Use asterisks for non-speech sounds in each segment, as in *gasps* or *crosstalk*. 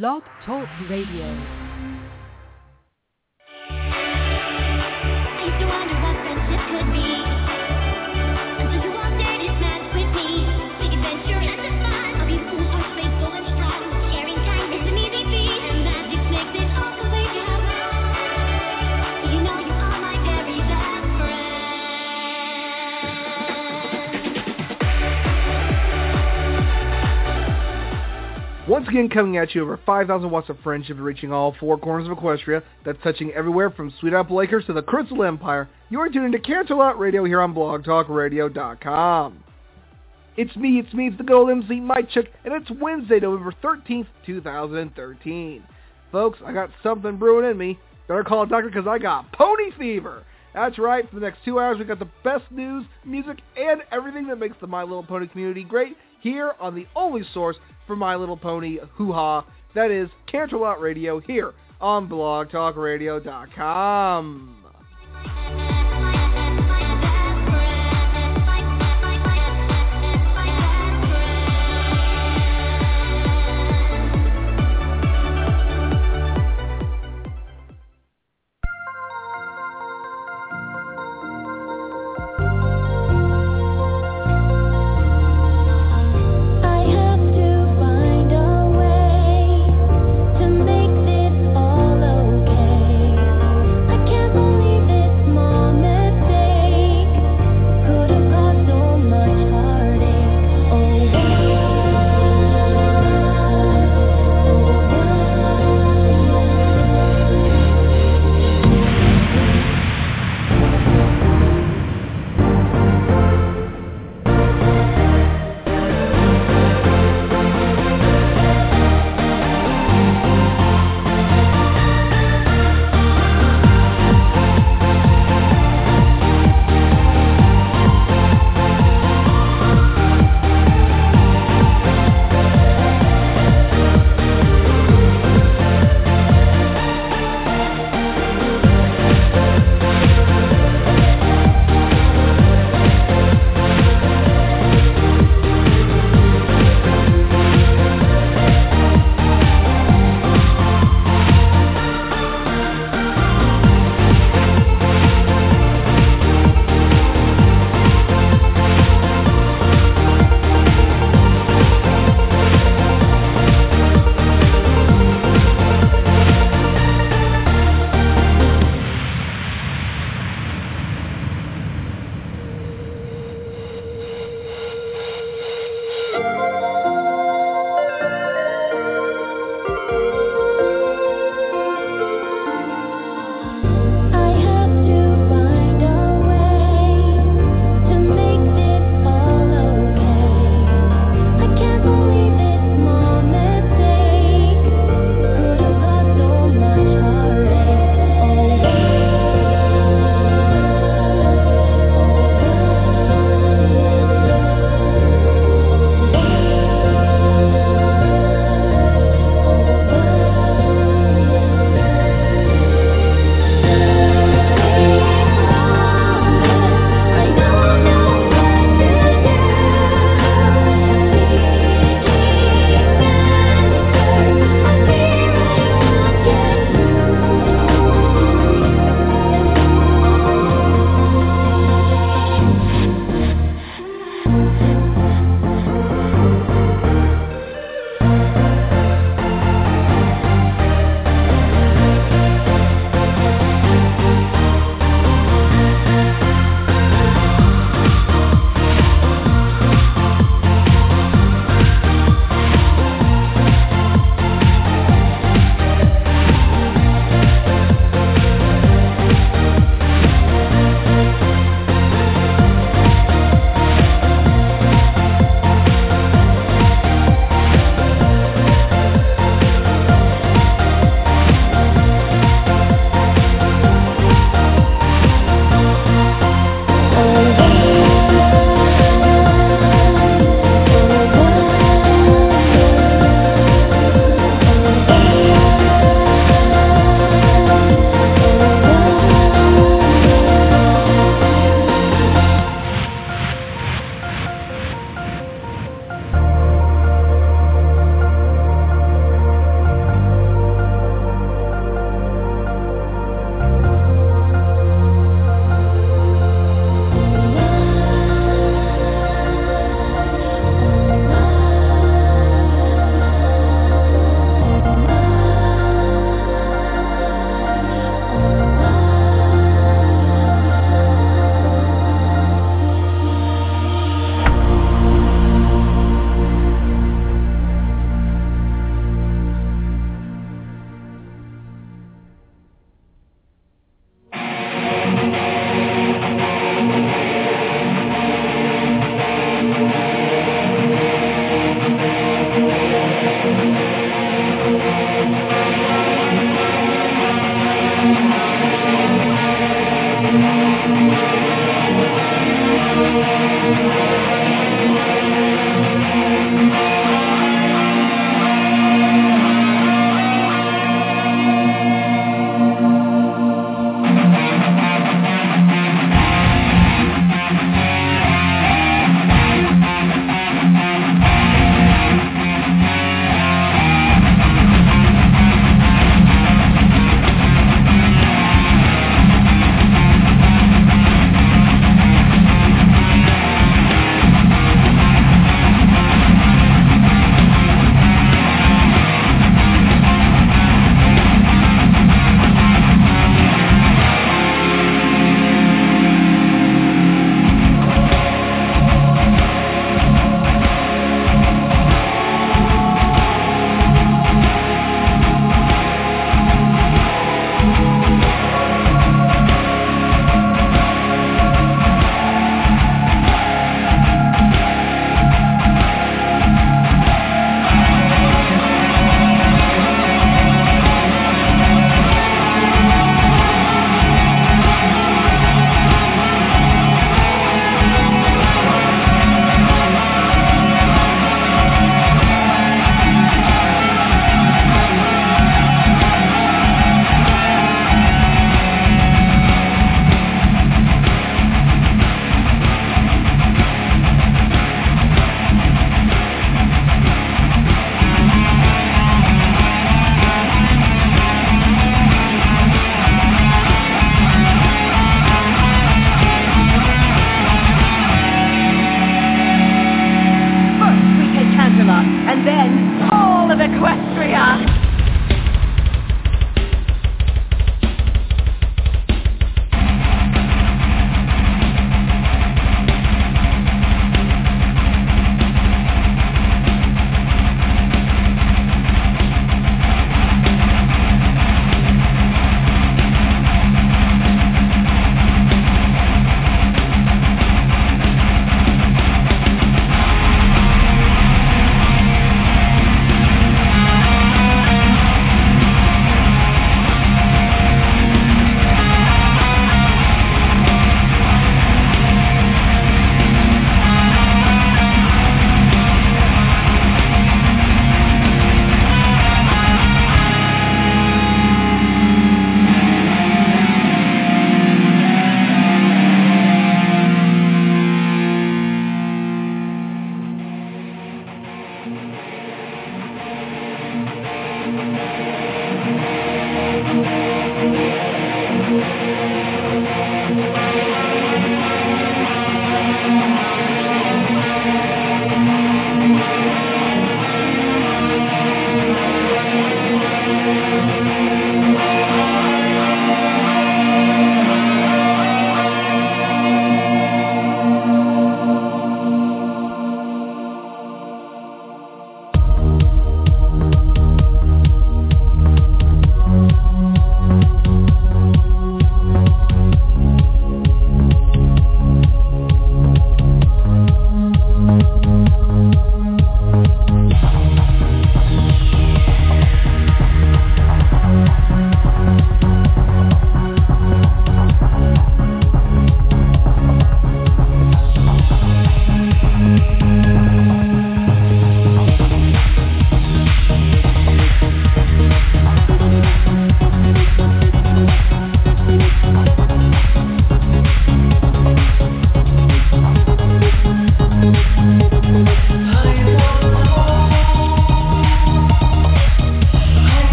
Blog Talk Radio. Once again, coming at you over 5,000 watts of friendship reaching all four corners of Equestria. That's touching everywhere from Sweet Apple Acres to the Crystal Empire. You are tuning to Canterlot Radio here on BlogTalkRadio.com. It's me, it's me, it's the Gold MC Mike Check, and it's Wednesday, November 13th, 2013. Folks, I got something brewing in me. Better call a doctor because I got pony fever. That's right, for the next two hours we got the best news, music, and everything that makes the My Little Pony community great here on the only source for My Little Pony hoo-ha. That is Canterlot Radio here on blogtalkradio.com.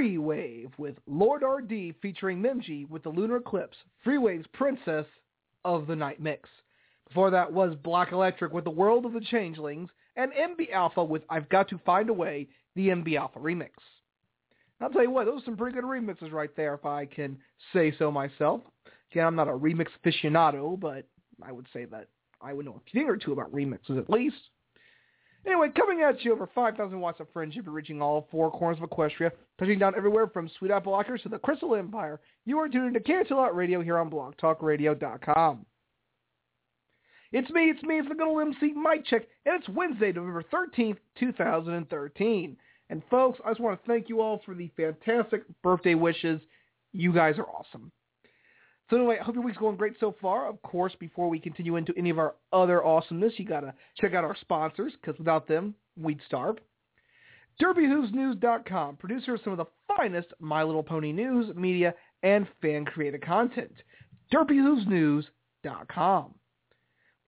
Free Wave with Lord RD featuring Mimji with the Lunar Eclipse, Free Wave's Princess of the Night Mix. Before that was Black Electric with The World of the Changelings, and MB Alpha with I've Got to Find a Way, the MB Alpha remix. I'll tell you what, those are some pretty good remixes right there, if I can say so myself. Again, I'm not a remix aficionado, but I would say that I would know a thing or two about remixes at least. Anyway, coming at you over 5,000 watts of friendship reaching all four corners of Equestria, touching down everywhere from Sweet Apple Acres to the Crystal Empire. You are tuned to Canterlot Radio here on blogtalkradio.com. It's me, it's me, it's the good old MC Mike Check, and it's Wednesday, November 13th, 2013. And folks, I just want to thank you all for the fantastic birthday wishes. You guys are awesome. So anyway, I hope your week's going great so far. Of course, before we continue into any of our other awesomeness, you got to check out our sponsors, because without them, we'd starve. DerpyHoovesNews.com, producer of some of the finest My Little Pony news, media, and fan-created content. DerpyHoovesNews.com.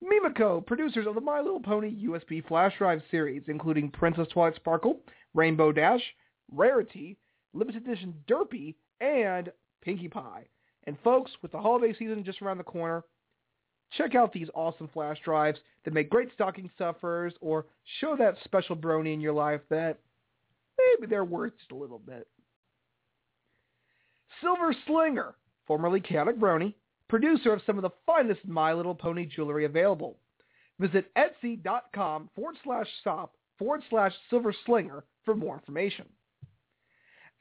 Mimoco, producers of the My Little Pony USB flash drive series, including Princess Twilight Sparkle, Rainbow Dash, Rarity, Limited Edition Derpy, and Pinkie Pie. And folks, with the holiday season just around the corner, check out these awesome flash drives that make great stocking stuffers or show that special brony in your life that maybe they're worth just a little bit. Silver Slinger, formerly Chaotic Brony, producer of some of the finest My Little Pony jewelry available. Visit etsy.com forward slash shop forward slash silver slinger for more information.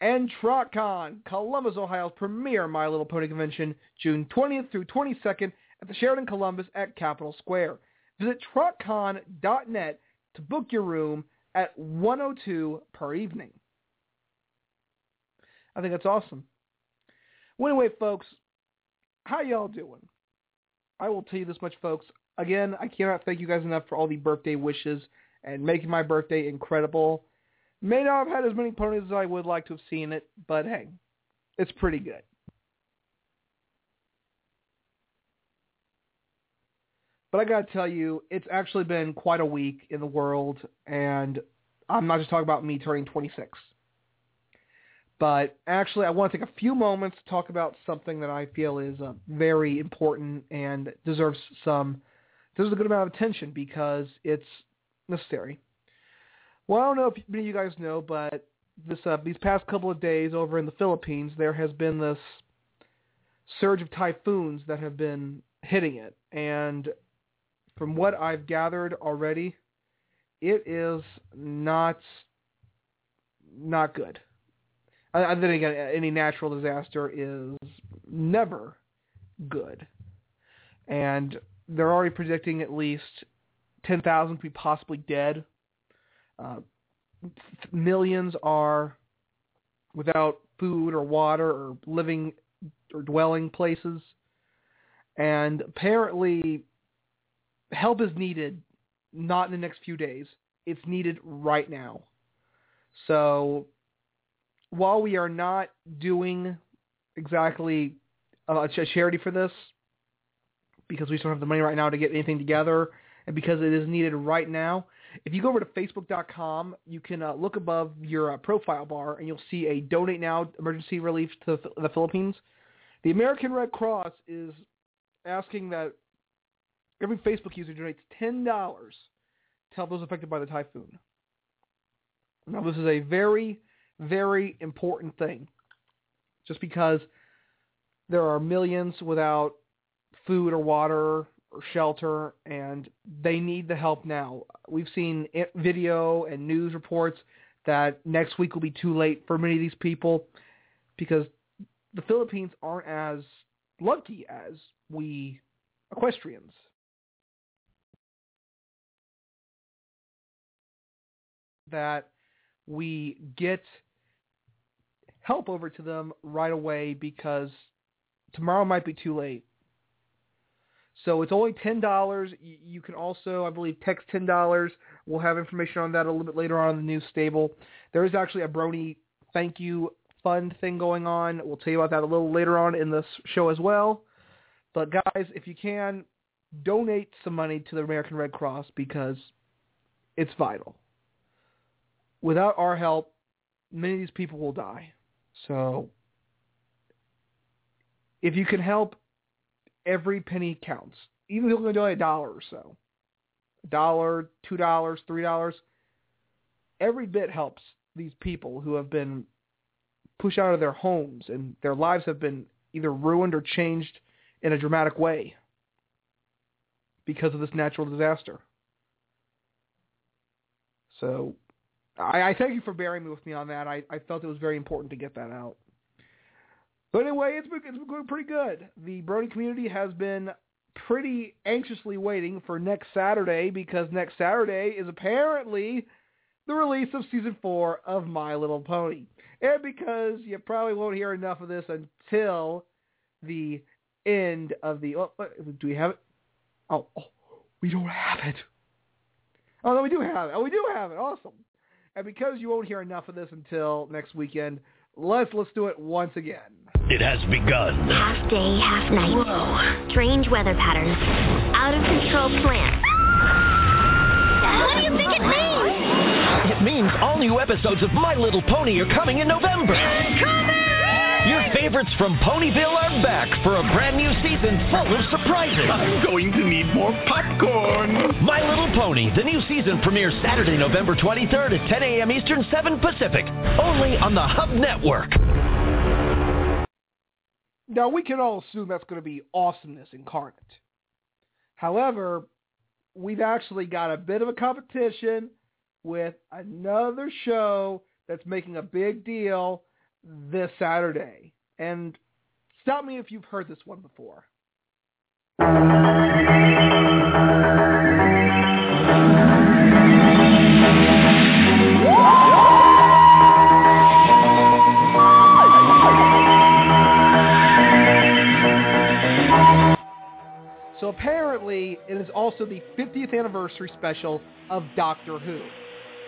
And TrotCon, Columbus, Ohio's premier My Little Pony convention, June 20th through 22nd at the Sheraton Columbus at Capitol Square. Visit trotcon.net to book your room at 102 per evening. I think that's awesome. Well, anyway, folks, how y'all doing? I will tell you this much, folks. Again, I cannot thank you guys enough for all the birthday wishes and making my birthday incredible. May not have had as many ponies as I would like to have seen it, but hey, it's pretty good. But I gotta tell you, it's actually been quite a week in the world, and I'm not just talking about me turning 26. But actually, I want to take a few moments to talk about something that I feel is uh, very important and deserves some deserves a good amount of attention because it's necessary. Well, I don't know if many of you guys know, but this uh, these past couple of days over in the Philippines, there has been this surge of typhoons that have been hitting it, and from what I've gathered already, it is not not good. And then again, any natural disaster is never good. And they're already predicting at least 10,000 to be possibly dead. Uh, millions are without food or water or living or dwelling places. And apparently help is needed not in the next few days. It's needed right now. So while we are not doing exactly a charity for this, because we don't have the money right now to get anything together, and because it is needed right now, if you go over to facebook.com, you can uh, look above your uh, profile bar, and you'll see a Donate Now Emergency Relief to the Philippines. The American Red Cross is asking that every Facebook user donates $10 to help those affected by the typhoon. Now, this is a very very important thing. Just because there are millions without food or water shelter, and they need the help now. We've seen video and news reports that next week will be too late for many of these people because the Philippines aren't as lucky as we equestrians. That we get help over to them right away because tomorrow might be too late. So it's only ten dollars. You can also, I believe, text ten dollars. We'll have information on that a little bit later on in the news stable. There is actually a Brony thank you fund thing going on. We'll tell you about that a little later on in this show as well. But guys, if you can, donate some money to the American Red Cross because it's vital. Without our help, many of these people will die. So if you can help, every penny counts. Even if you're going to donate a dollar or so, a dollar, two dollars, three dollars, every bit helps these people who have been pushed out of their homes and their lives have been either ruined or changed in a dramatic way because of this natural disaster. So I, I thank you for bearing with me on that. I, I felt it was very important to get that out. But anyway, it's been, it's been going pretty good. The Brony community has been pretty anxiously waiting for next Saturday because next Saturday is apparently the release of season four of My Little Pony. And because you probably won't hear enough of this until the end of the... Oh, uh, do we have it? Oh, oh, we don't have it. Oh, no, we do have it. Oh, we do have it. Awesome. And because you won't hear enough of this until next weekend, let's let's do it once again. It has begun. Half day, half night. Whoa. Strange weather patterns. Out of control plants. What do you think it means? It means all new episodes of My Little Pony are coming in November. Coming! Your favorites from Ponyville are back for a brand new season full of surprises. I'm going to need more popcorn. My Little Pony, the new season premieres Saturday, November 23rd at 10 a.m. Eastern, 7 Pacific. Only on the Hub Network. Now, we can all assume that's going to be awesomeness incarnate. However, we've actually got a bit of a competition with another show that's making a big deal this Saturday. And stop me if you've heard this one before. So apparently, it is also the 50th anniversary special of Doctor Who.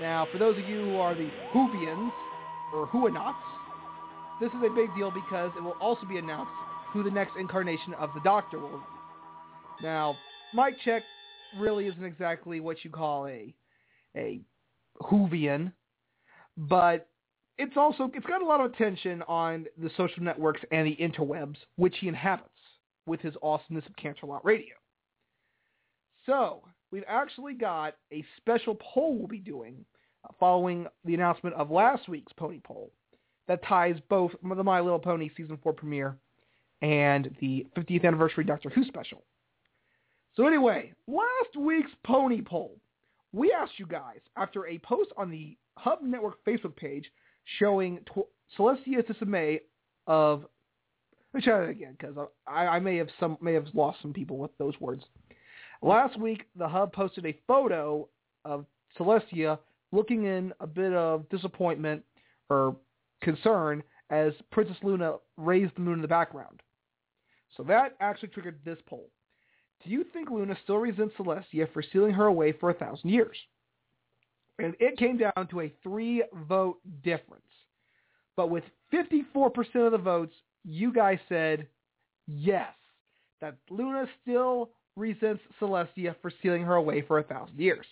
Now, for those of you who are the Whovians, or Whoanauts, this is a big deal because it will also be announced who the next incarnation of the Doctor will be. Now, Mike Check really isn't exactly what you call a a Whovian, but it's also it's got a lot of attention on the social networks and the interwebs, which he inhabits with his awesomeness of Canterlot Radio. So we've actually got a special poll we'll be doing uh, following the announcement of last week's Pony Poll that ties both the My Little Pony season four premiere and the 50th anniversary Doctor Who special. So anyway, last week's Pony Poll, we asked you guys after a post on the Hub Network Facebook page showing Celestia Tsume of let me try that again because I, I may have some may have lost some people with those words. Last week, the Hub posted a photo of Celestia looking in a bit of disappointment or concern as Princess Luna raised the moon in the background. So that actually triggered this poll. Do you think Luna still resents Celestia for sealing her away for a thousand years? And it came down to a three-vote difference. But with 54% of the votes, you guys said yes, that Luna still resents Celestia for stealing her away for a thousand years.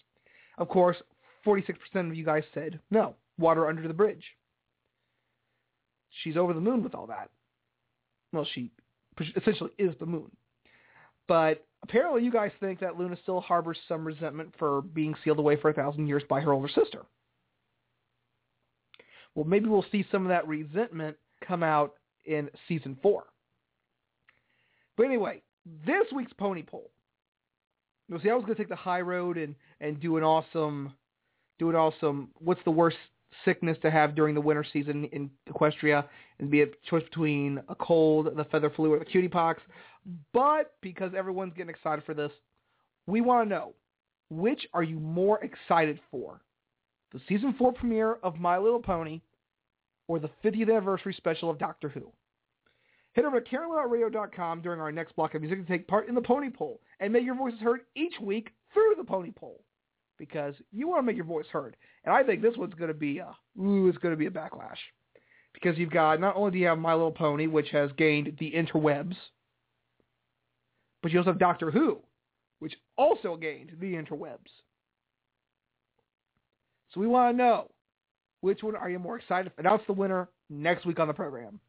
Of course, 46% of you guys said no, water under the bridge. She's over the moon with all that. Well, she essentially is the moon. But apparently you guys think that Luna still harbors some resentment for being sealed away for a thousand years by her older sister. Well, maybe we'll see some of that resentment come out in season four. But anyway, this week's pony poll. You see, I was going to take the high road and, and do an awesome, do an awesome, what's the worst sickness to have during the winter season in Equestria and be a choice between a cold, the feather flu, or the cutie pox. But because everyone's getting excited for this, we want to know, which are you more excited for? The season four premiere of My Little Pony or the 50th anniversary special of Doctor Who? Head over to CanterlotRadio.com during our next block of music to take part in the Pony Poll and make your voices heard each week through the Pony Poll because you want to make your voice heard. And I think this one's going to be a, ooh, it's going to be a backlash because you've got, not only do you have My Little Pony, which has gained the interwebs, but you also have Doctor Who, which also gained the interwebs. So we want to know, Which one are you more excited to announce the winner next week on the program?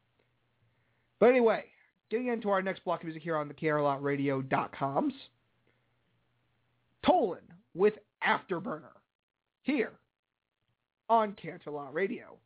But anyway, getting into our next block of music here on the CanterlotRadio.coms. Tolan with Afterburner here on Canterlot Radio.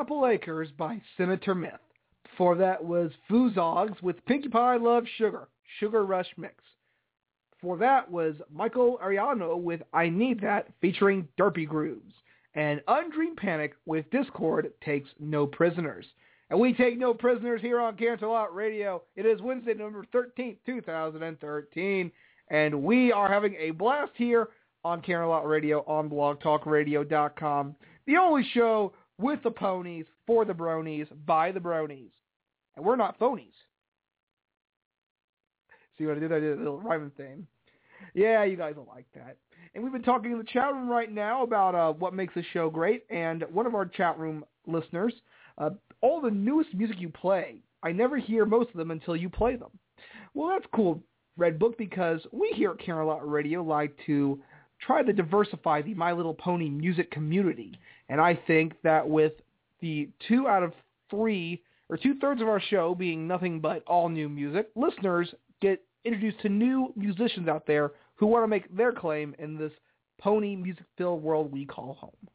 Apple Acres by Senator Myth. Before that was Foozogz with Pinkie Pie Love Sugar, Sugar Rush Mix. Before that was Michael Ariano with I Need That featuring Derpy Grooves. And Undream Panic with Discord takes no prisoners. And we take no prisoners here on Canterlot Radio. It is Wednesday, November 13th, 2013. And we are having a blast here on Canterlot Radio on blogtalkradio.com. The only show with the ponies, for the bronies, by the bronies. And we're not phonies. See what I did? I did a little rhyming thing. Yeah, you guys will like that. And we've been talking in the chat room right now about uh, what makes the show great. And one of our chat room listeners, uh, all the newest music you play, I never hear most of them until you play them. Well, that's cool, Red Book, because we here at Canterlot Radio like to try to diversify the My Little Pony music community. And I think that with the two out of three or two-thirds of our show being nothing but all new music, listeners get introduced to new musicians out there who want to make their claim in this pony music-filled world we call home.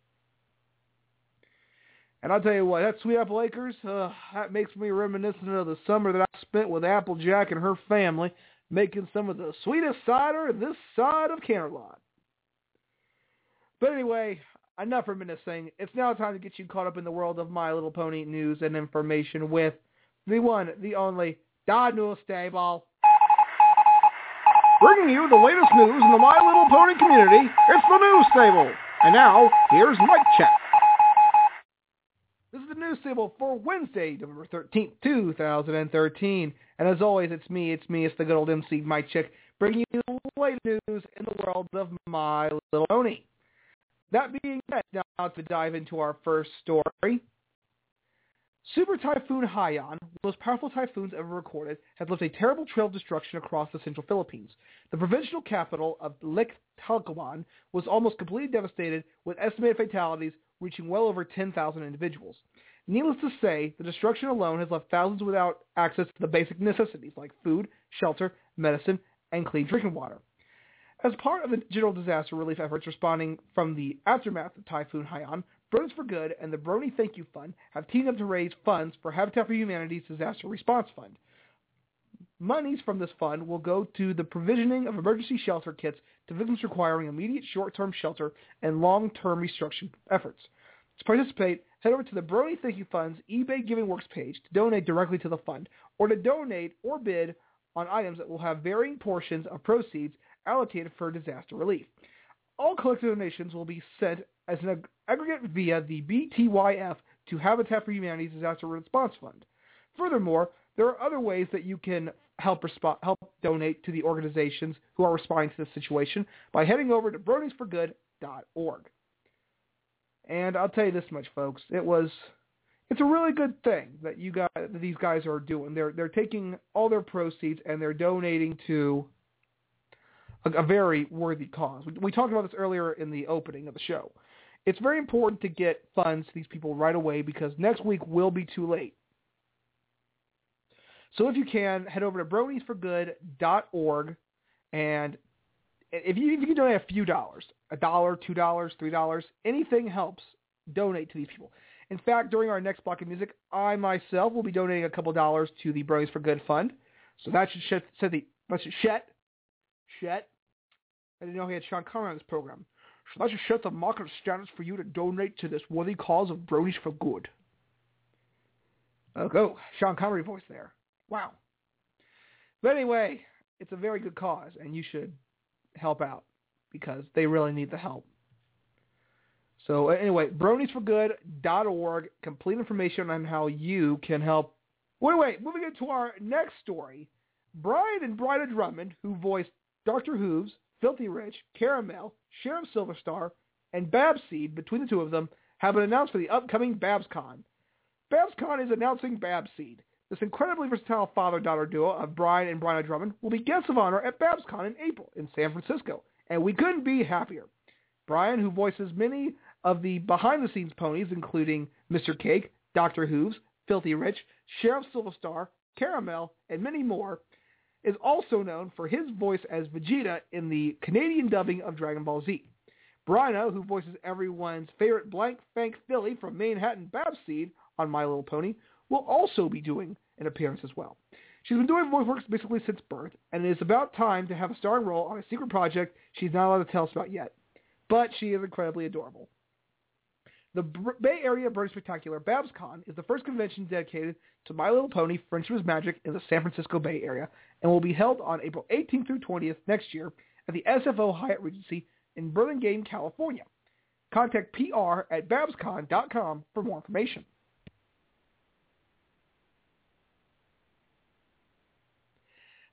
And I'll tell you what, that Sweet Apple Acres, uh, that makes me reminiscent of the summer that I spent with Applejack and her family making some of the sweetest cider this side of Canterlot. But anyway, enough reminiscing. It's now time to get you caught up in the world of My Little Pony news and information with the one, the only, Dodd News Stable. Bringing you the latest news in the My Little Pony community, it's the News Stable. And now, here's Mike Check. This is the News Stable for Wednesday, November 13th, 2013. And as always, it's me, it's me, it's the good old MC Mike Check, bringing you the latest news in the world of My Little Pony. That being said, now to dive into our first story. Super Typhoon Haiyan, one of the most powerful typhoons ever recorded, has left a terrible trail of destruction across the central Philippines. The provincial capital of Tacloban was almost completely devastated, with estimated fatalities reaching well over 10,000 individuals. Needless to say, the destruction alone has left thousands without access to the basic necessities like food, shelter, medicine, and clean drinking water. As part of the general disaster relief efforts responding from the aftermath of Typhoon Haiyan, Bronies for Good and the Brony Thank You Fund have teamed up to raise funds for Habitat for Humanity's Disaster Response Fund. Monies from this fund will go to the provisioning of emergency shelter kits to victims requiring immediate short-term shelter and long-term restructuring efforts. To participate, head over to the Brony Thank You Fund's eBay Giving Works page to donate directly to the fund, or to donate or bid on items that will have varying portions of proceeds allocated for disaster relief. All collected donations will be sent as an aggregate via the BTYF to Habitat for Humanity's Disaster Response Fund. Furthermore, there are other ways that you can help resp- help donate to the organizations who are responding to this situation by heading over to broniesforgood.org. And I'll tell you this much, folks, it was it's a really good thing that you guys that these guys are doing. They're they're taking all their proceeds and they're donating to a, a very worthy cause. We, we talked about this earlier in the opening of the show. It's very important to get funds to these people right away because next week will be too late. So if you can, head over to broniesforgood.org and if you, if you can donate a few dollars, a dollar, two dollars, three dollars, anything helps donate to these people. In fact, during our next block of music, I myself will be donating a couple dollars to the Bronies for Good Fund. So that should set, the that should set, set I didn't know he had Sean Connery on this program. So that should set the market standards for you to donate to this worthy cause of Bronies for Good. Oh, go. Sean Connery voice there. Wow. But anyway, it's a very good cause, and you should help out because they really need the help. So uh, anyway, broniesforgood.org, complete information on how you can help. Wait, wait, moving into our next story. Brian and Bryna Drummond, who voiced Dr. Hooves, Filthy Rich, Caramel, Sheriff Silverstar, and Babs Seed, between the two of them, have been announced for the upcoming BabsCon. BabsCon is announcing Babs Seed. This incredibly versatile father-daughter duo of Brian and Bryna Drummond will be guests of honor at BabsCon in April in San Francisco, and we couldn't be happier. Brian, who voices many of the behind-the-scenes ponies, including Mr. Cake, Dr. Hooves, Filthy Rich, Sheriff Silverstar, Caramel, and many more, is also known for his voice as Vegeta in the Canadian dubbing of Dragon Ball Z. Bryna, who voices everyone's favorite blank flank filly from Manehattan Babseed on My Little Pony, will also be doing an appearance as well. She's been doing voice work basically since birth, and it is about time to have a starring role on a secret project she's not allowed to tell us about yet. But she is incredibly adorable. The Bay Area Brony Spectacular, BabsCon, is the first convention dedicated to My Little Pony, Friendship is Magic in the San Francisco Bay Area, and will be held on April 18th through 20th next year at the SFO Hyatt Regency in Burlingame, California. Contact PR at babscon.com for more information.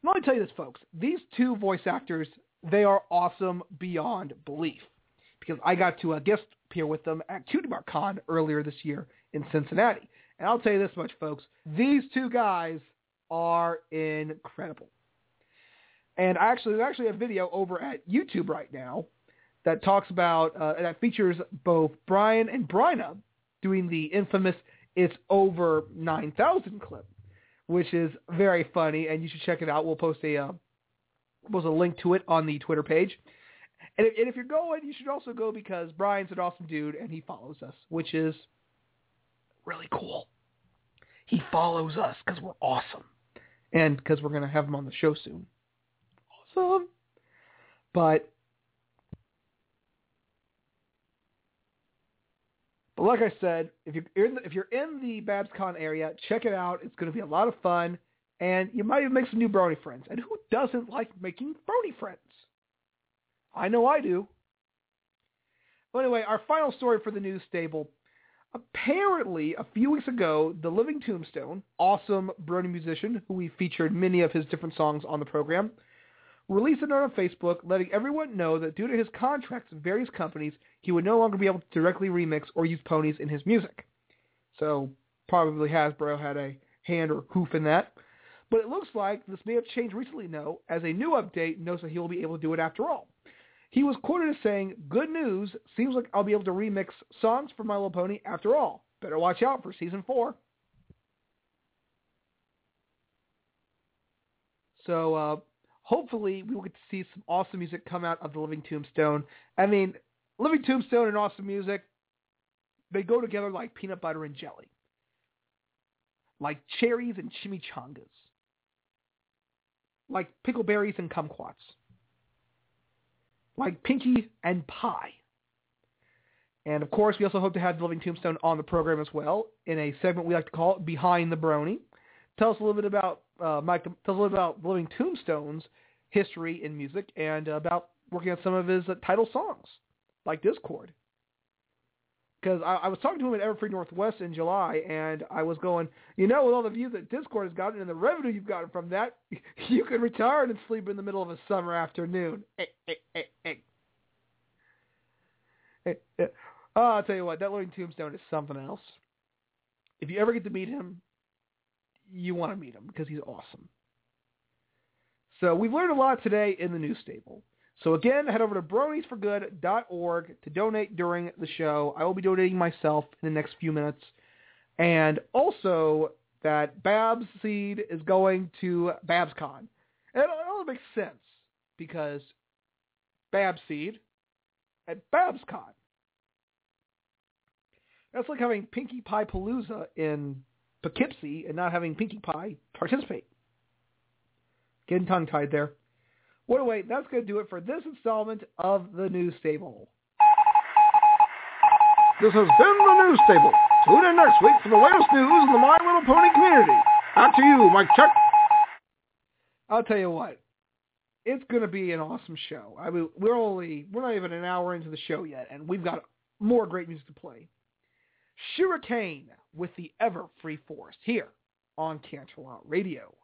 let me tell you this, folks. These two voice actors, they are awesome beyond belief. Because I got to uh, guest appear with them at CutieMarkCon earlier this year in Cincinnati. And I'll tell you this much, folks. These two guys are incredible. And actually, there's actually a video over at YouTube right now that talks about, uh, that features both Brian and Bryna doing the infamous It's Over 9,000 clip which is very funny, and you should check it out. We'll post a uh, post a link to it on the Twitter page. And if, and if you're going, you should also go because Brian's an awesome dude, and he follows us, which is really cool. He follows us because we're awesome, and because we're going to have him on the show soon. Awesome. But But like I said, if you're in the, if you're in the BabsCon area, check it out. It's going to be a lot of fun, and you might even make some new brony friends. And who doesn't like making brony friends? I know I do. But anyway, our final story for the news stable. Apparently, a few weeks ago, the Living Tombstone, awesome brony musician who we featured many of his different songs on the program, released a note on Facebook letting everyone know that due to his contracts with various companies, he would no longer be able to directly remix or use ponies in his music. So probably Hasbro had a hand or hoof in that. But it looks like this may have changed recently, no, as a new update notes that he will be able to do it after all. He was quoted as saying, good news, seems like I'll be able to remix songs for My Little Pony after all. Better watch out for season four. So uh, hopefully we will get to see some awesome music come out of the Living Tombstone. I mean, Living Tombstone and awesome music, they go together like peanut butter and jelly. Like cherries and chimichangas. Like pickleberries and kumquats. Like Pinky and Pie. And of course, we also hope to have the Living Tombstone on the program as well in a segment we like to call Behind the Brony. Tell us a little bit about uh, Mike. Tell us a little bit about Living Tombstone's history in music and about working on some of his uh, title songs, like Discord. Because I, I was talking to him at Everfree Northwest in July, and I was going, you know, with all the views that Discord has gotten and the revenue you've gotten from that, *laughs* you could retire and sleep in the middle of a summer afternoon. Eh, eh, eh, eh. Eh, eh. Oh, I'll tell you what, that Living Tombstone is something else. If you ever get to meet him, you want to meet him because he's awesome. So we've learned a lot today in the news stable. So again, head over to broniesforgood.org to donate during the show. I will be donating myself in the next few minutes. And also that Babs Seed is going to BabsCon. And it all makes sense because Babs Seed at BabsCon. That's like having Pinkie Pie Palooza in Poughkeepsie and not having Pinkie Pie participate. Getting tongue-tied there. Well, anyway, that's going to do it for this installment of the News Stable. This has been the News Stable. Tune in next week for the latest news in the My Little Pony community. Out to you, Mike Check. I'll tell you what. It's going to be an awesome show. I mean, we're only, we're not even an hour into the show yet, and we've got more great music to play. Shurikane with the Ever Free Forest here on Canterlot Radio.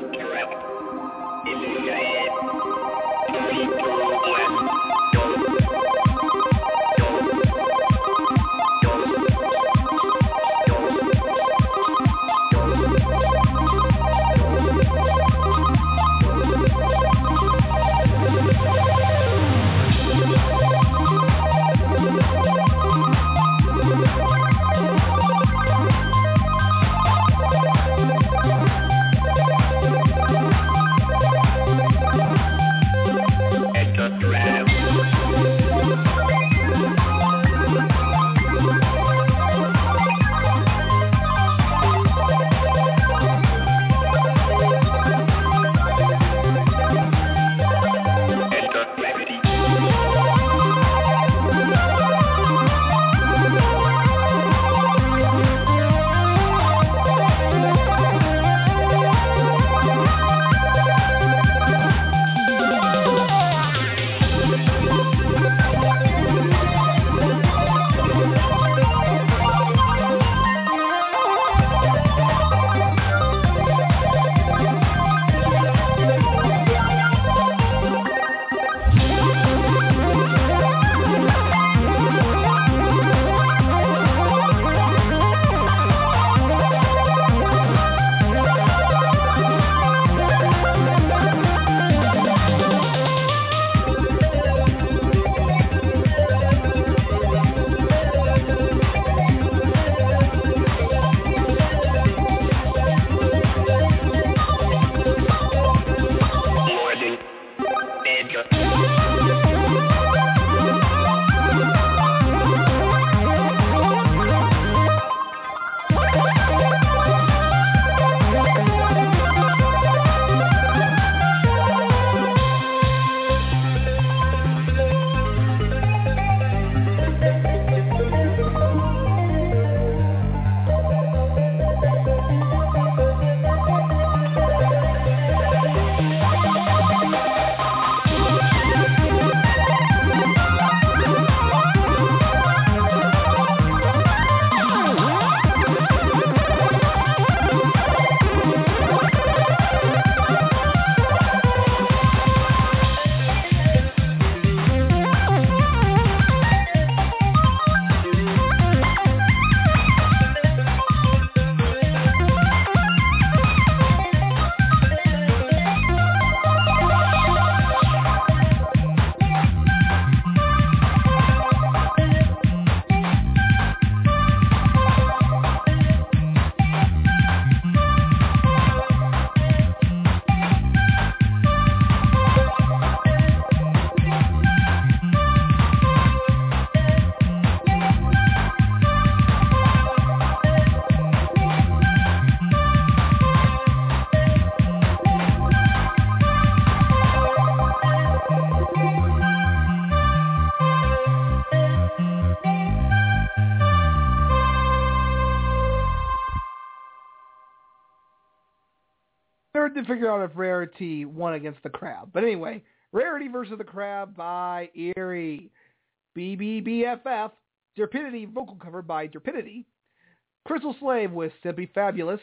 Does not trap. Initiate. Three, two, one, figure out if Rarity won against the Crab. But anyway, Rarity versus the Crab by Erie. BBBFF, Derpidity vocal cover by Derpidity. Crystal Slave with Simply Fabulous.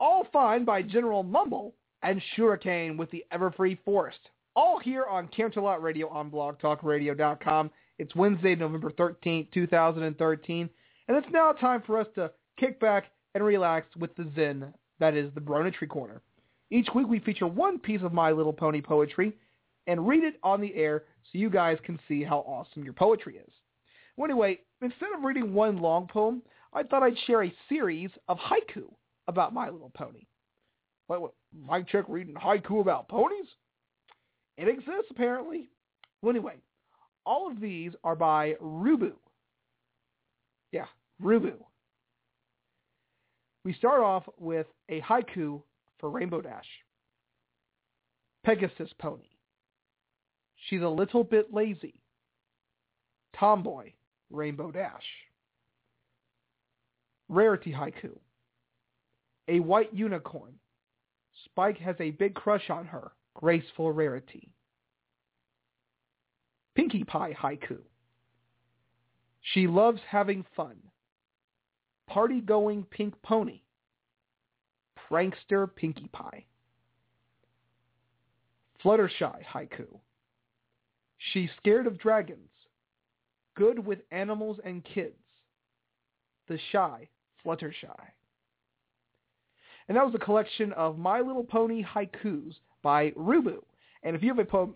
All Fine by General Mumble. And Shuricane with the Everfree Forest. All here on Canterlot Radio on blogtalkradio.com. It's Wednesday, November 13th, 2013. And it's now time for us to kick back and relax with the Zen that is the Bronetry Corner. Each week we feature one piece of My Little Pony poetry and read it on the air so you guys can see how awesome your poetry is. Well, anyway, instead of reading one long poem, I thought I'd share a series of haiku about My Little Pony. What, what Mike Check reading haiku about ponies? It exists, apparently. Well, anyway, all of these are by Rubu. Yeah, Rubu. We start off with a haiku for Rainbow Dash. Pegasus Pony. She's a little bit lazy. Tomboy, Rainbow Dash. Rarity Haiku. A white unicorn. Spike has a big crush on her. Graceful Rarity. Pinkie Pie Haiku. She loves having fun. Party-going pink pony. Prankster Pinkie Pie. Fluttershy haiku. She's scared of dragons. Good with animals and kids. The shy Fluttershy. And that was a collection of My Little Pony haikus by Rubu. And if you have a poem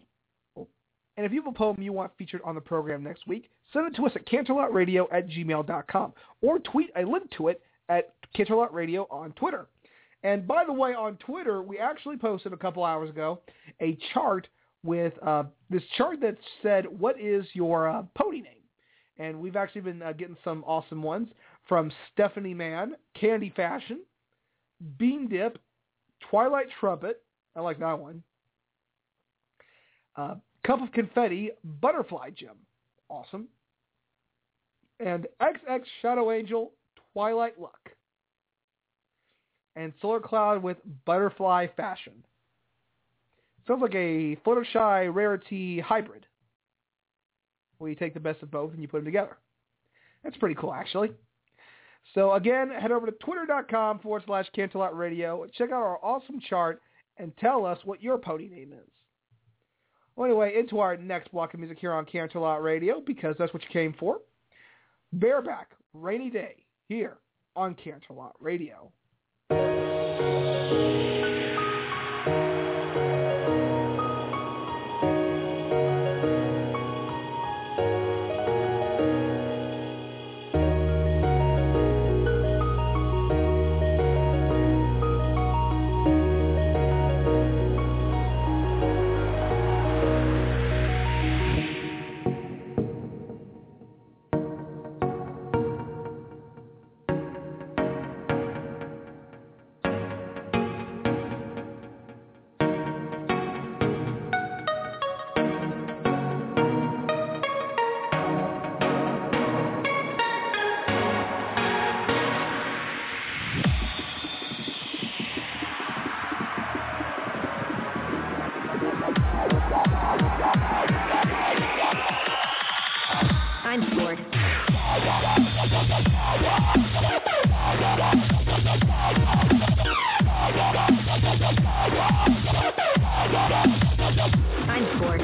and if you have a poem you want featured on the program next week, send it to us at canterlotradio at gmail.com or tweet a link to it at canterlotradio on Twitter. And by the way, on Twitter, we actually posted a couple hours ago a chart with uh, this chart that said, what is your uh, pony name? And we've actually been uh, getting some awesome ones from Stephanie Mann, Candy Fashion, Bean Dip, Twilight Trumpet, I like that one, uh, Cup of Confetti, Butterfly Gem, awesome, and XX Shadow Angel, Twilight Luck, and Solar Cloud with Butterfly Fashion. Sounds like a Fluttershy Rarity hybrid, where you take the best of both and you put them together. That's pretty cool, actually. So again, head over to twitter.com forward slash Canterlot Radio. Check out our awesome chart and tell us what your pony name is. Well, anyway, into our next block of music here on Canterlot Radio because that's what you came for. Bareback, Rainy Day, here on Canterlot Radio. I'm bored.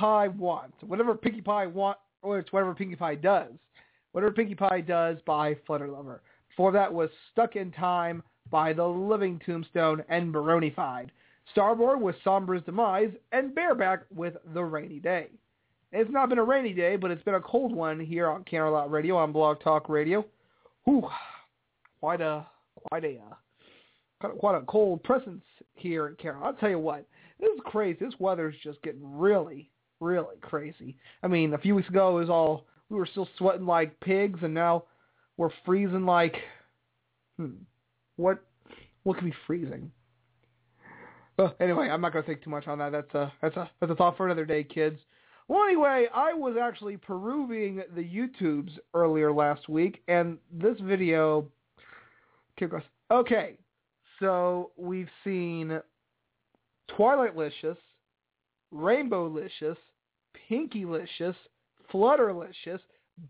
Pie wants. Whatever Pinkie Pie want, or it's whatever Pinkie Pie does. Whatever Pinkie Pie does by Flutter Lover. Before that was Stuck in Time by The Living Tombstone and Baronified. Starboard with Sombra's Demise and Bareback with The Rainy Day. It's not been a rainy day, but it's been a cold one here on Canterlot Radio on Blog Talk Radio. Whew, quite a quite a uh, quite a, quite a cold presence here in Canterlot. I'll tell you what, this is crazy. This weather's just getting really, really crazy. I mean, a few weeks ago it was all we were still sweating like pigs, and now we're freezing like hmm, what what could be freezing? Well, anyway, I'm not going to think too much on that. That's a that's a that's a thought for another day, kids. Well, anyway, I was actually perusing the YouTubes earlier last week, and this video. Okay, so we've seen Twilightlicious, Rainbowlicious, Pinkylicious, Flutterlicious,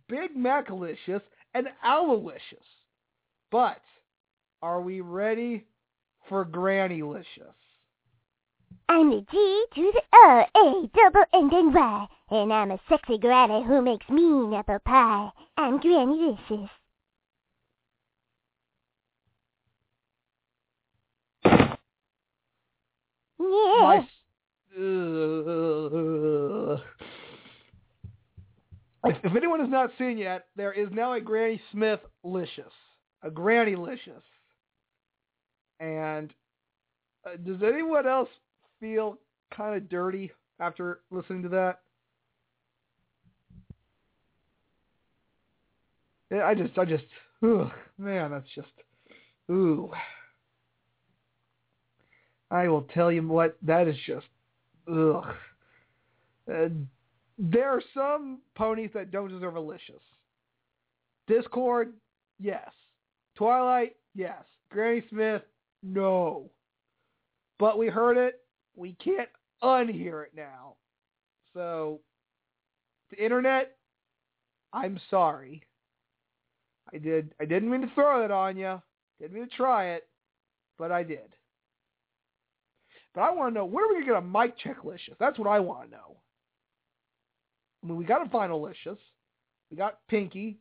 Big Macalicious, and Owlicious. But are we ready for Grannylicious? I'm the G to the O, A, double N and Y. And I'm a sexy granny who makes mean apple pie. I'm Grannylicious. Yeah. My, Ugh. if, if anyone has not seen yet, there is now a Granny Smith licious, a Granny licious. And uh, does anyone else feel kind of dirty after listening to that? Yeah, I just, I just, ooh, man, that's just, ooh. I will tell you what, that is just, ugh. Uh, there are some ponies that don't deserve a licious. Discord, yes. Twilight, yes. Granny Smith, no. But we heard it. We can't unhear it now. So, the internet, I'm sorry. I did. I didn't mean to throw it on you. Didn't mean to try it, but I did. But I want to know where are we going to get a Mike Check licious? That's what I want to know. I mean, we got a final licious. We got Pinkie,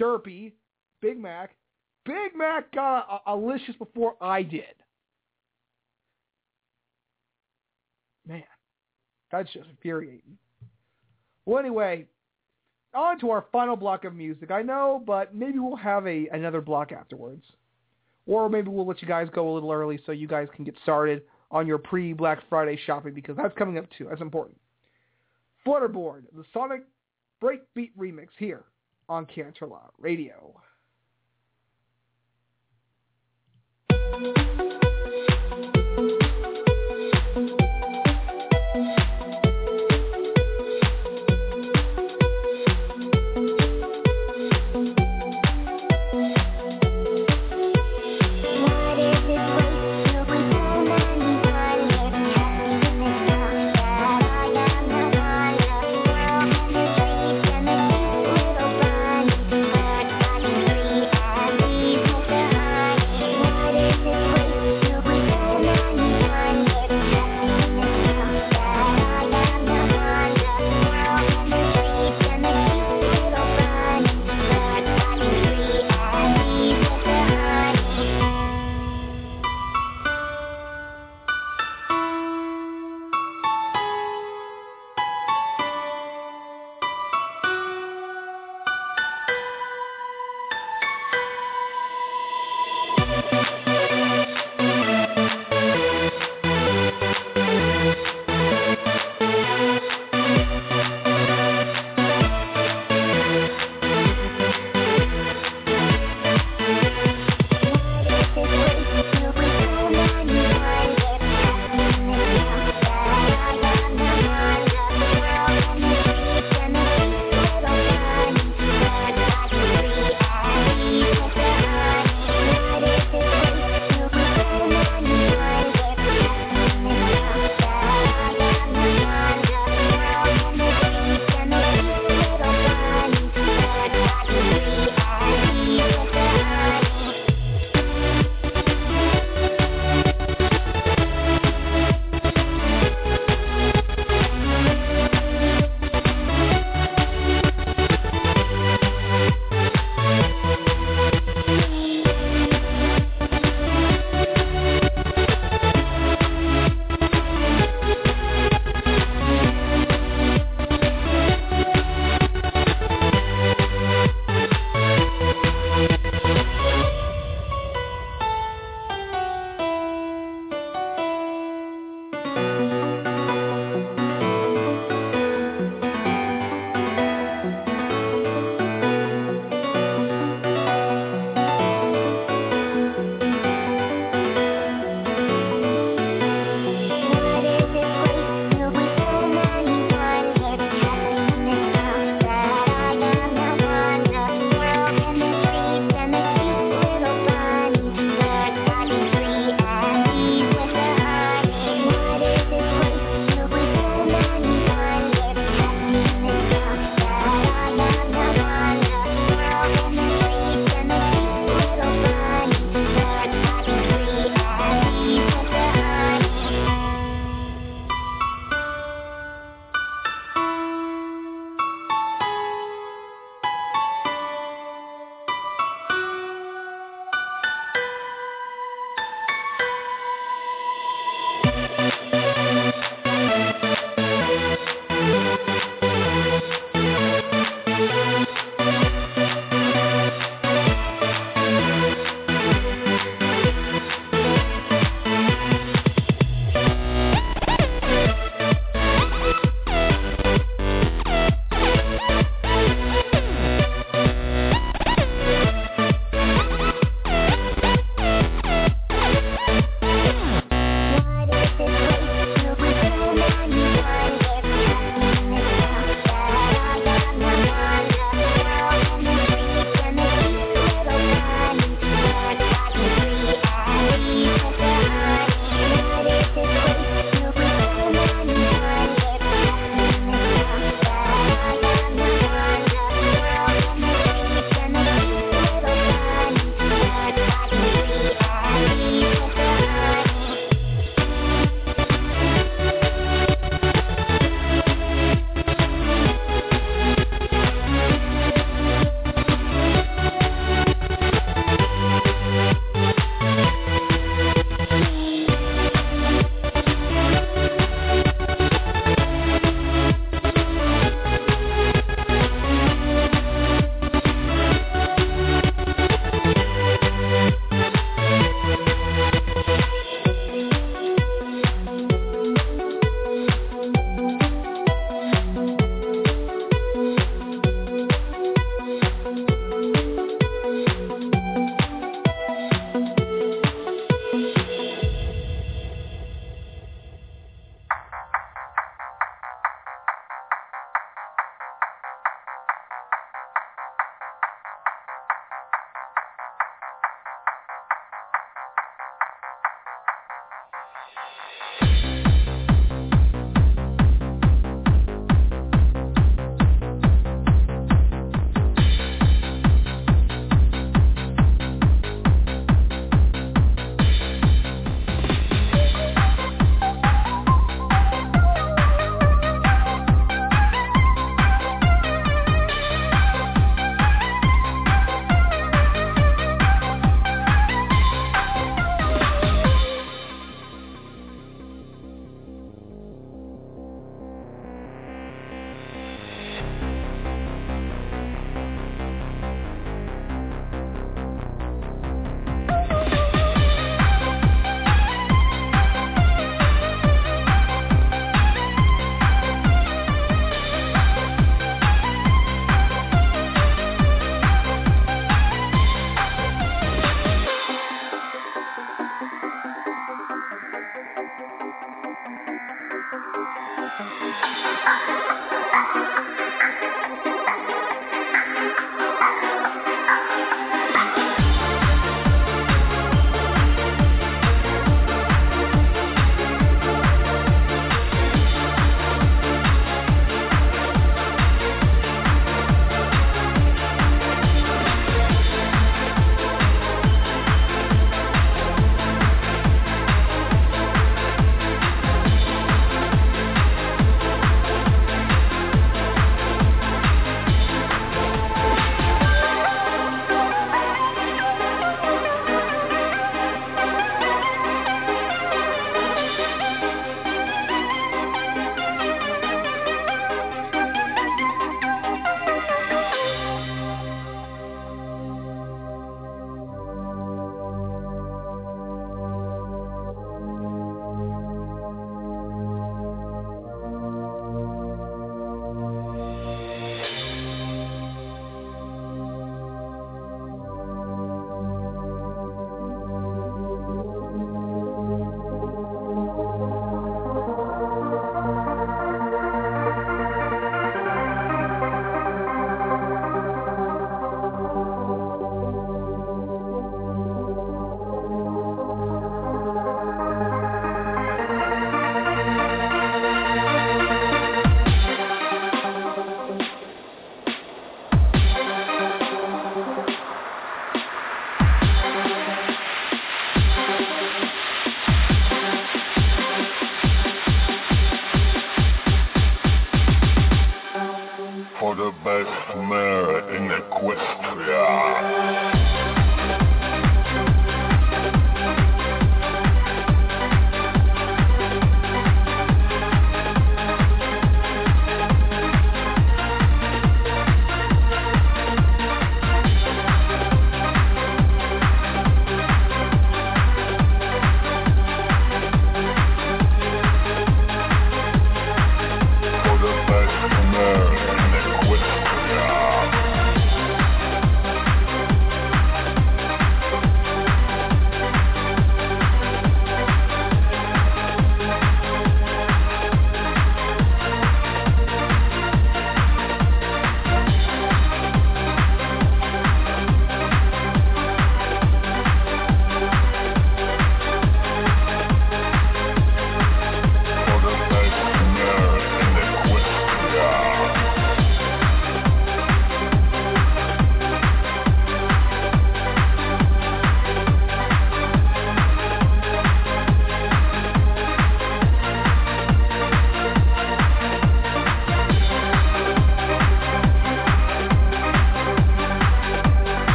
Derpy, Big Mac. Big Mac got a, a licious before I did. Man, that's just infuriating. Well, anyway, on to our final block of music. I know, but maybe we'll have a another block afterwards. Or maybe we'll let you guys go a little early so you guys can get started on your pre-Black Friday shopping because that's coming up too. That's important. Flutterboard, the Sonic Breakbeat remix here on Canterlot Radio.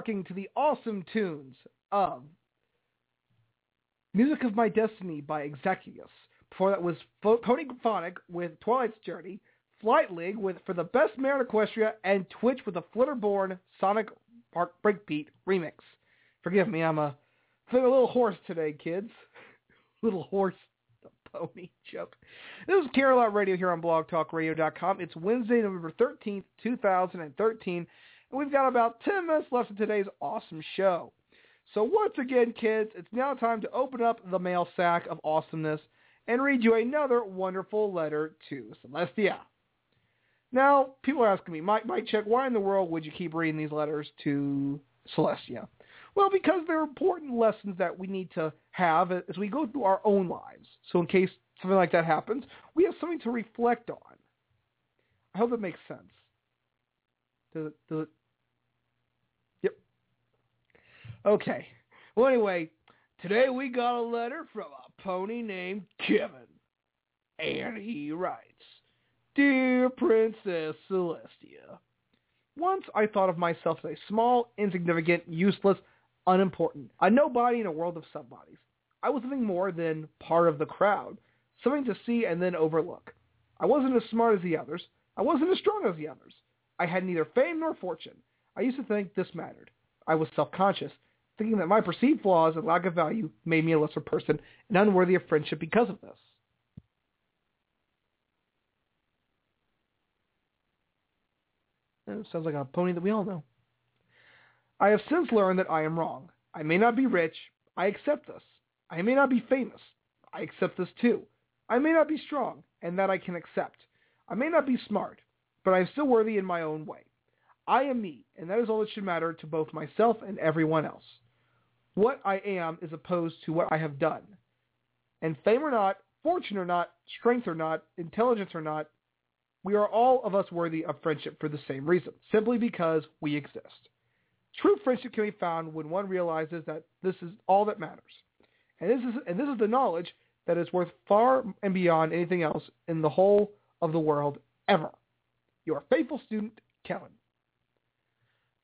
Rocking to the awesome tunes of Music of My Destiny by Execuus. Before that was Ponyphonic with Twilight's Journey, Flight League with For the Best Mare Equestria, and Twitch with the Flitterborn Sonic Park Breakbeat remix. Forgive me, I'm a, feeling a little hoarse today, kids. *laughs* little horse pony joke. This is Canterlot Radio here on blogtalkradio.com. It's Wednesday, November 13th, 2013. We've got about 10 minutes left of today's awesome show. So once again, kids, it's now time to open up the mail sack of awesomeness and read you another wonderful letter to Celestia. Now, people are asking me, Mike, Mike Check, why in the world would you keep reading these letters to Celestia? Well, because they're important lessons that we need to have as we go through our own lives. So in case something like that happens, we have something to reflect on. I hope it makes sense. Does it, does it Okay. Well, anyway, today we got a letter from a pony named Kevin. And he writes, Dear Princess Celestia, once I thought of myself as a small, insignificant, useless, unimportant, a nobody in a world of somebodies. I was nothing more than part of the crowd, something to see and then overlook. I wasn't as smart as the others. I wasn't as strong as the others. I had neither fame nor fortune. I used to think this mattered. I was self-conscious thinking that my perceived flaws and lack of value made me a lesser person and unworthy of friendship because of this. It sounds like a pony that we all know. I have since learned that I am wrong. I may not be rich. I accept this. I may not be famous. I accept this too. I may not be strong, and that I can accept. I may not be smart, but I am still worthy in my own way. I am me, and that is all that should matter to both myself and everyone else. What I am is opposed to what I have done. And fame or not, fortune or not, strength or not, intelligence or not, we are all of us worthy of friendship for the same reason, simply because we exist. True friendship can be found when one realizes that this is all that matters. And this is, and this is the knowledge that is worth far and beyond anything else in the whole of the world ever. Your faithful student, Kellen.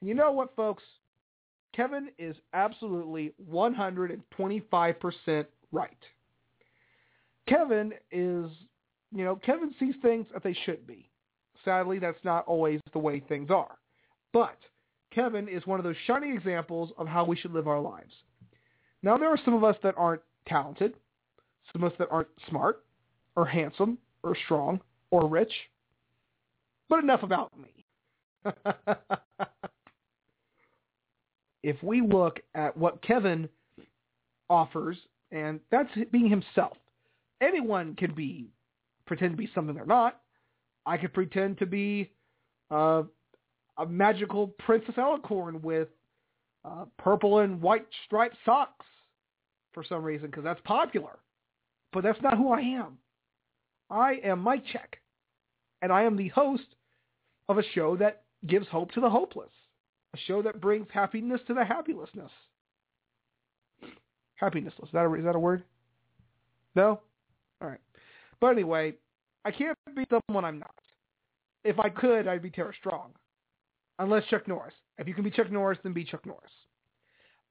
You know what, folks? Kevin is absolutely 125% right. Kevin is, you know, Kevin sees things that they should be. Sadly, that's not always the way things are. But Kevin is one of those shining examples of how we should live our lives. Now, there are some of us that aren't talented, some of us that aren't smart, or handsome, or strong, or rich. But enough about me. *laughs* if we look at what Kevin offers, and that's being himself. Anyone can be pretend to be something they're not. I could pretend to be uh, a magical Princess Alicorn with uh, purple and white striped socks for some reason because that's popular. But that's not who I am. I am Mike Check, and I am the host of a show that gives hope to the hopeless, a show that brings happiness to the happylessness. Happiness. Is that a, is that a word? No? All right. But anyway, I can't be someone I'm not. If I could, I'd be Tara Strong. Unless Chuck Norris. If you can be Chuck Norris, then be Chuck Norris.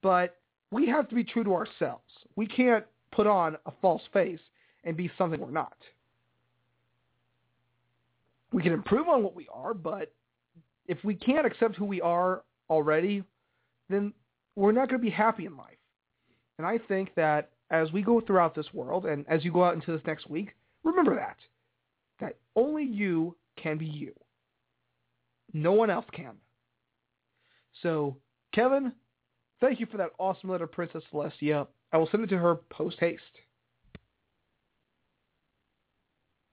But we have to be true to ourselves. We can't put on a false face and be something we're not. We can improve on what we are, but if we can't accept who we are already, then we're not going to be happy in life. And I think that as we go throughout this world and as you go out into this next week, remember that. That only you can be you. No one else can. So, Kevin, thank you for that awesome letter, Princess Celestia. I will send it to her post haste.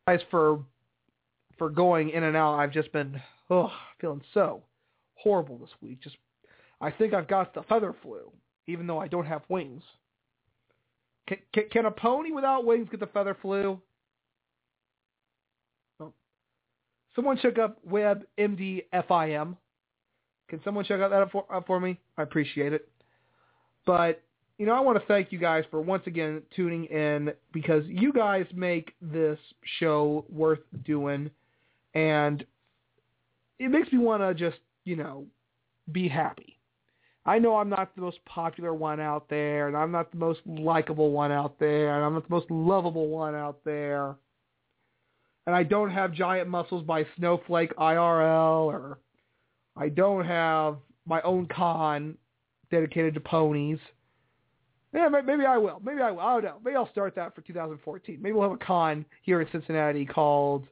Guys, for for going in and out, I've just been oh feeling so horrible this week. Just I think I've got the feather flu, even though I don't have wings. Can, can, can a pony without wings get the feather flu? Oh. Someone check up WebMDFIM. Can someone check out that up for, up for me? I appreciate it. But you know, I want to thank you guys for once again tuning in because you guys make this show worth doing, and it makes me want to just you know be happy. I know I'm not the most popular one out there, and I'm not the most likable one out there, and I'm not the most lovable one out there. And I don't have giant muscles by Snowflake IRL, or I don't have my own con dedicated to ponies. Yeah, maybe I will. Maybe I will. I don't know. Maybe I'll start that for 2014. Maybe we'll have a con here in Cincinnati called.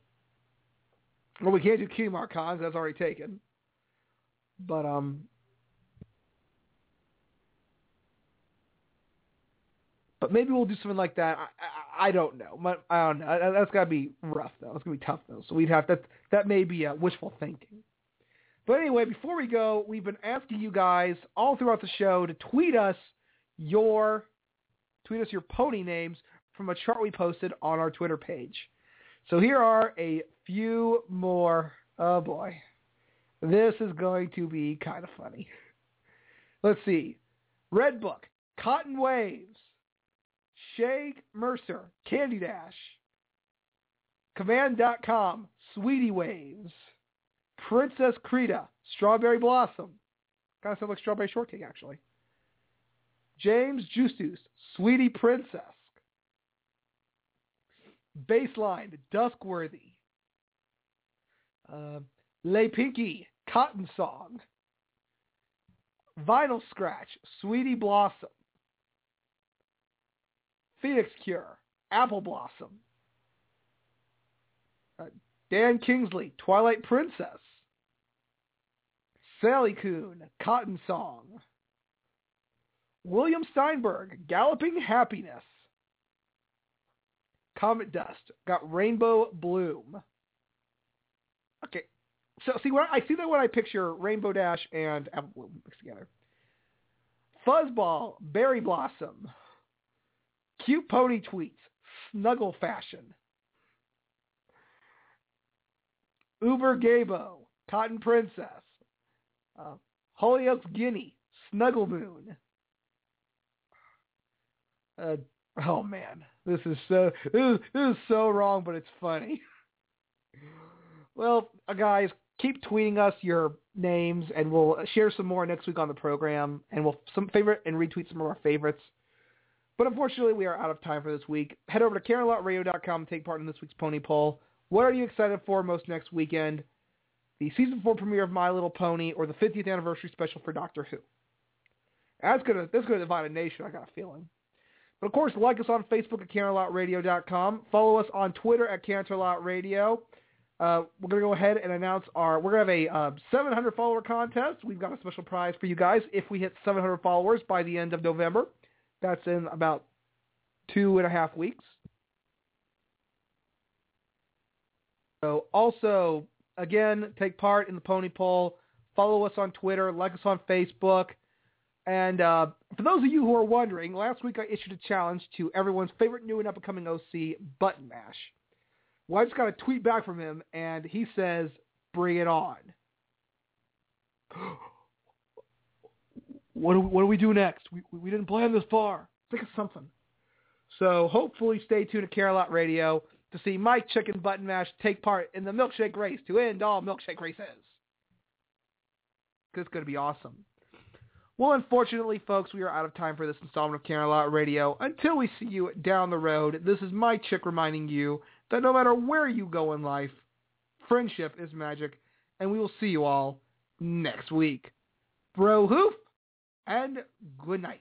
Well, we can't do Kmart cons. That's already taken. But um, But maybe we'll do something like that. I, I, I don't know. I don't know. That's got to be rough though. It's gonna be tough though. So we'd have that. That may be uh, wishful thinking. But anyway, before we go, we've been asking you guys all throughout the show to tweet us your tweet us your pony names from a chart we posted on our Twitter page. So here are a few more. Oh boy, this is going to be kind of funny. Let's see. Red Book, Cotton Waves, Shay Mercer, Candy Dash, Command.com, Sweetie Waves, Princess Krita, Strawberry Blossom. Kind of sounds like Strawberry Shortcake, actually. James Justus, Sweetie Princess. Baseline, Duskworthy. Uh, Lay Pinky, Cotton Song. Vinyl Scratch, Sweetie Blossom. Phoenix Cure, Apple Blossom. Uh, Dan Kingsley, Twilight Princess. Sally Coon, Cotton Song. William Steinberg, Galloping Happiness. Comet Dust. Got Rainbow Bloom. Okay. So see what I, see that when I picture Rainbow Dash and Apple Bloom mixed together. Fuzzball, Berry Blossom, Cute Pony Tweets, Snuggle Fashion, Uber Gabo, Cotton Princess, uh, Hollyoaks Guinea, Snuggle Moon. Uh, oh man, this is so this is, this is so wrong, but it's funny. *laughs* well, uh, guys, keep tweeting us your names, and we'll share some more next week on the program, and we'll some favorite and retweet some of our favorites. But unfortunately, we are out of time for this week. Head over to CanterlotRadio.com and take part in this week's Pony Poll. What are you excited for most next weekend? The season four premiere of My Little Pony or the 50th anniversary special for Doctor Who? That's gonna that's gonna divide a nation. I got a feeling. But of course, like us on Facebook at CanterlotRadio.com. Follow us on Twitter at CanterlotRadio. Uh, we're going to go ahead and announce our, we're going to have a uh, 700 follower contest. We've got a special prize for you guys if we hit 700 followers by the end of November. That's in about two and a half weeks. So also, again, take part in the pony poll. Follow us on Twitter. Like us on Facebook. And uh, for those of you who are wondering, last week I issued a challenge to everyone's favorite new and up-and-coming OC, Button Mash. Well, I just got a tweet back from him, and he says, bring it on. *gasps* what, do we, what do we do next? We, we didn't plan this far. Think of something. So hopefully stay tuned to Canterlot Radio to see Mike Chicken Button Mash take part in the milkshake race to end all milkshake races. It's going to be awesome. Well, unfortunately, folks, we are out of time for this installment of Canterlot Radio. Until we see you down the road, this is Mike Check reminding you that no matter where you go in life, friendship is magic, and we will see you all next week. Bro hoof, and good night.